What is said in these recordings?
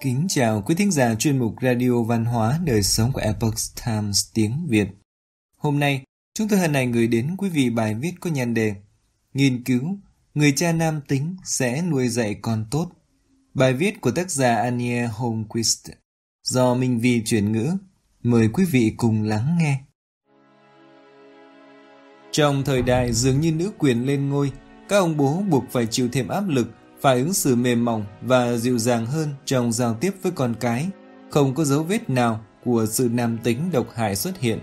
Kính chào quý thính giả chuyên mục Radio Văn hóa Đời Sống của Epoch Times tiếng Việt. Hôm nay, chúng tôi hân hạnh gửi đến quý vị bài viết có nhan đề Nghiên cứu, người cha nam tính sẽ nuôi dạy con tốt. Bài viết của tác giả Ania Holmquist do Minh Vi chuyển ngữ. Mời quý vị cùng lắng nghe. Trong thời đại dường như nữ quyền lên ngôi, các ông bố buộc phải chịu thêm áp lực phải ứng xử mềm mỏng và dịu dàng hơn trong giao tiếp với con cái, không có dấu vết nào của sự nam tính độc hại xuất hiện.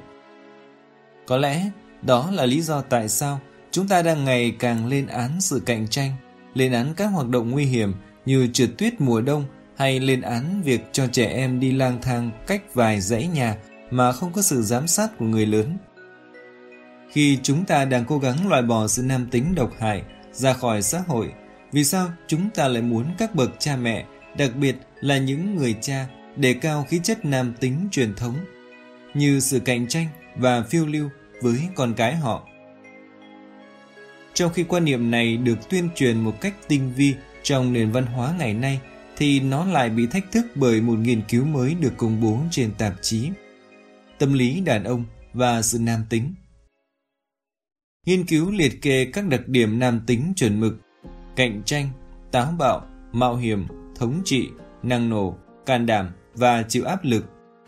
Có lẽ đó là lý do tại sao chúng ta đang ngày càng lên án sự cạnh tranh, lên án các hoạt động nguy hiểm như trượt tuyết mùa đông hay lên án việc cho trẻ em đi lang thang cách vài dãy nhà mà không có sự giám sát của người lớn. Khi chúng ta đang cố gắng loại bỏ sự nam tính độc hại ra khỏi xã hội, vì sao chúng ta lại muốn các bậc cha mẹ, đặc biệt là những người cha, đề cao khí chất nam tính truyền thống, như sự cạnh tranh và phiêu lưu với con cái họ? Trong khi quan niệm này được tuyên truyền một cách tinh vi trong nền văn hóa ngày nay, thì nó lại bị thách thức bởi một nghiên cứu mới được công bố trên tạp chí Tâm lý đàn ông và sự nam tính. Nghiên cứu liệt kê các đặc điểm nam tính chuẩn mực cạnh tranh, táo bạo, mạo hiểm, thống trị, năng nổ, can đảm và chịu áp lực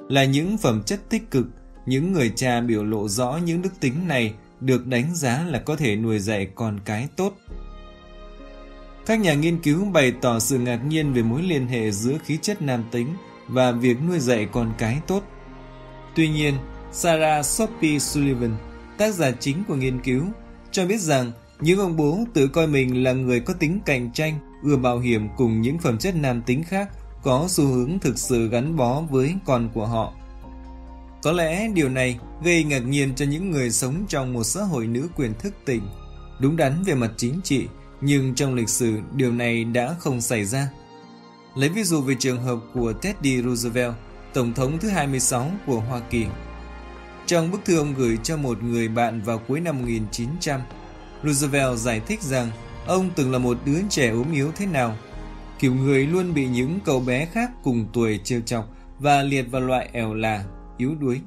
là những phẩm chất tích cực, những người cha biểu lộ rõ những đức tính này được đánh giá là có thể nuôi dạy con cái tốt. Các nhà nghiên cứu bày tỏ sự ngạc nhiên về mối liên hệ giữa khí chất nam tính và việc nuôi dạy con cái tốt. Tuy nhiên, Sarah Sophie Sullivan, tác giả chính của nghiên cứu, cho biết rằng những ông bố tự coi mình là người có tính cạnh tranh, ưa mạo hiểm cùng những phẩm chất nam tính khác có xu hướng thực sự gắn bó với con của họ. Có lẽ điều này gây ngạc nhiên cho những người sống trong một xã hội nữ quyền thức tỉnh, đúng đắn về mặt chính trị, nhưng trong lịch sử điều này đã không xảy ra. Lấy ví dụ về trường hợp của Teddy Roosevelt, Tổng thống thứ 26 của Hoa Kỳ. Trong bức thư ông gửi cho một người bạn vào cuối năm 1900, Roosevelt giải thích rằng ông từng là một đứa trẻ ốm yếu thế nào, kiểu người luôn bị những cậu bé khác cùng tuổi trêu chọc và liệt vào loại ẻo là, yếu đuối.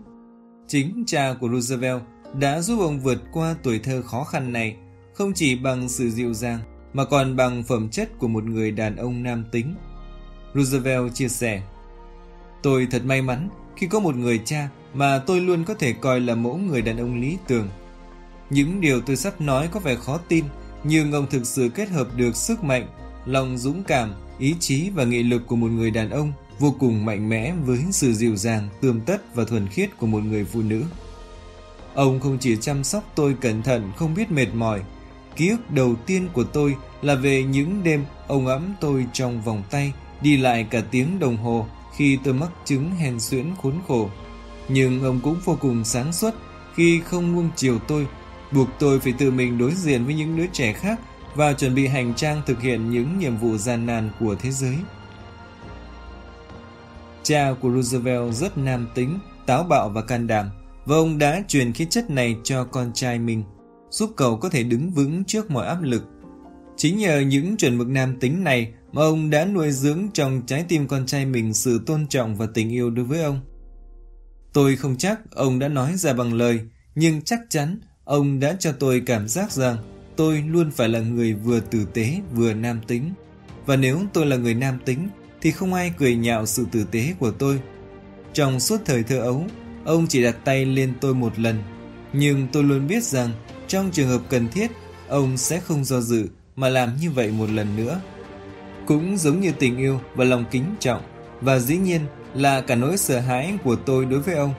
Chính cha của Roosevelt đã giúp ông vượt qua tuổi thơ khó khăn này, không chỉ bằng sự dịu dàng, mà còn bằng phẩm chất của một người đàn ông nam tính. Roosevelt chia sẻ, Tôi thật may mắn khi có một người cha mà tôi luôn có thể coi là mẫu người đàn ông lý tưởng. Những điều tôi sắp nói có vẻ khó tin, nhưng ông thực sự kết hợp được sức mạnh, lòng dũng cảm, ý chí và nghị lực của một người đàn ông vô cùng mạnh mẽ với sự dịu dàng, tươm tất và thuần khiết của một người phụ nữ. Ông không chỉ chăm sóc tôi cẩn thận không biết mệt mỏi, ký ức đầu tiên của tôi là về những đêm ông ấm tôi trong vòng tay đi lại cả tiếng đồng hồ khi tôi mắc chứng hèn suyễn khốn khổ. Nhưng ông cũng vô cùng sáng suốt khi không nuông chiều tôi buộc tôi phải tự mình đối diện với những đứa trẻ khác và chuẩn bị hành trang thực hiện những nhiệm vụ gian nan của thế giới. Cha của Roosevelt rất nam tính, táo bạo và can đảm, và ông đã truyền khí chất này cho con trai mình, giúp cậu có thể đứng vững trước mọi áp lực. Chính nhờ những chuẩn mực nam tính này mà ông đã nuôi dưỡng trong trái tim con trai mình sự tôn trọng và tình yêu đối với ông. Tôi không chắc ông đã nói ra bằng lời, nhưng chắc chắn Ông đã cho tôi cảm giác rằng tôi luôn phải là người vừa tử tế vừa nam tính. Và nếu tôi là người nam tính thì không ai cười nhạo sự tử tế của tôi. Trong suốt thời thơ ấu, ông chỉ đặt tay lên tôi một lần. Nhưng tôi luôn biết rằng trong trường hợp cần thiết, ông sẽ không do dự mà làm như vậy một lần nữa. Cũng giống như tình yêu và lòng kính trọng, và dĩ nhiên là cả nỗi sợ hãi của tôi đối với ông.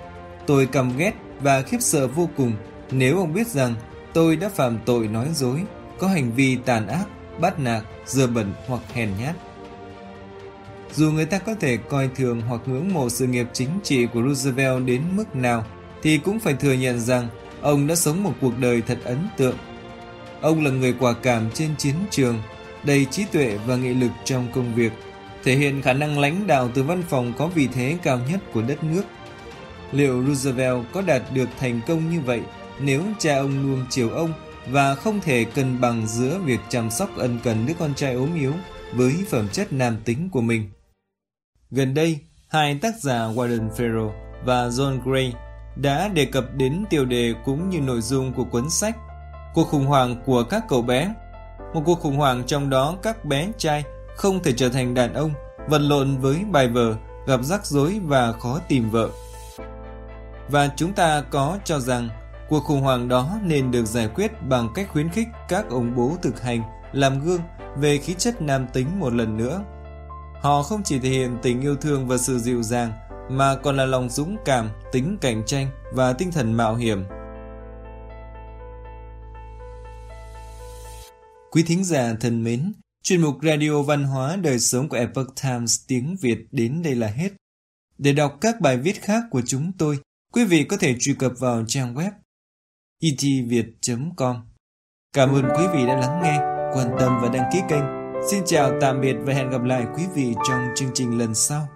Tôi căm ghét và khiếp sợ vô cùng nếu ông biết rằng tôi đã phạm tội nói dối, có hành vi tàn ác, bắt nạt, dơ bẩn hoặc hèn nhát. Dù người ta có thể coi thường hoặc ngưỡng mộ sự nghiệp chính trị của Roosevelt đến mức nào, thì cũng phải thừa nhận rằng ông đã sống một cuộc đời thật ấn tượng. Ông là người quả cảm trên chiến trường, đầy trí tuệ và nghị lực trong công việc, thể hiện khả năng lãnh đạo từ văn phòng có vị thế cao nhất của đất nước. Liệu Roosevelt có đạt được thành công như vậy nếu cha ông nuông chiều ông và không thể cân bằng giữa việc chăm sóc ân cần đứa con trai ốm yếu với phẩm chất nam tính của mình. Gần đây, hai tác giả Warren Farrell và John Gray đã đề cập đến tiêu đề cũng như nội dung của cuốn sách Cuộc khủng hoảng của các cậu bé. Một cuộc khủng hoảng trong đó các bé trai không thể trở thành đàn ông, vật lộn với bài vở, gặp rắc rối và khó tìm vợ. Và chúng ta có cho rằng cuộc khủng hoảng đó nên được giải quyết bằng cách khuyến khích các ông bố thực hành, làm gương về khí chất nam tính một lần nữa. Họ không chỉ thể hiện tình yêu thương và sự dịu dàng, mà còn là lòng dũng cảm, tính cạnh tranh và tinh thần mạo hiểm. Quý thính giả thân mến, chuyên mục Radio Văn hóa Đời Sống của Epoch Times tiếng Việt đến đây là hết. Để đọc các bài viết khác của chúng tôi, quý vị có thể truy cập vào trang web etviet.com. Cảm ơn quý vị đã lắng nghe, quan tâm và đăng ký kênh. Xin chào tạm biệt và hẹn gặp lại quý vị trong chương trình lần sau.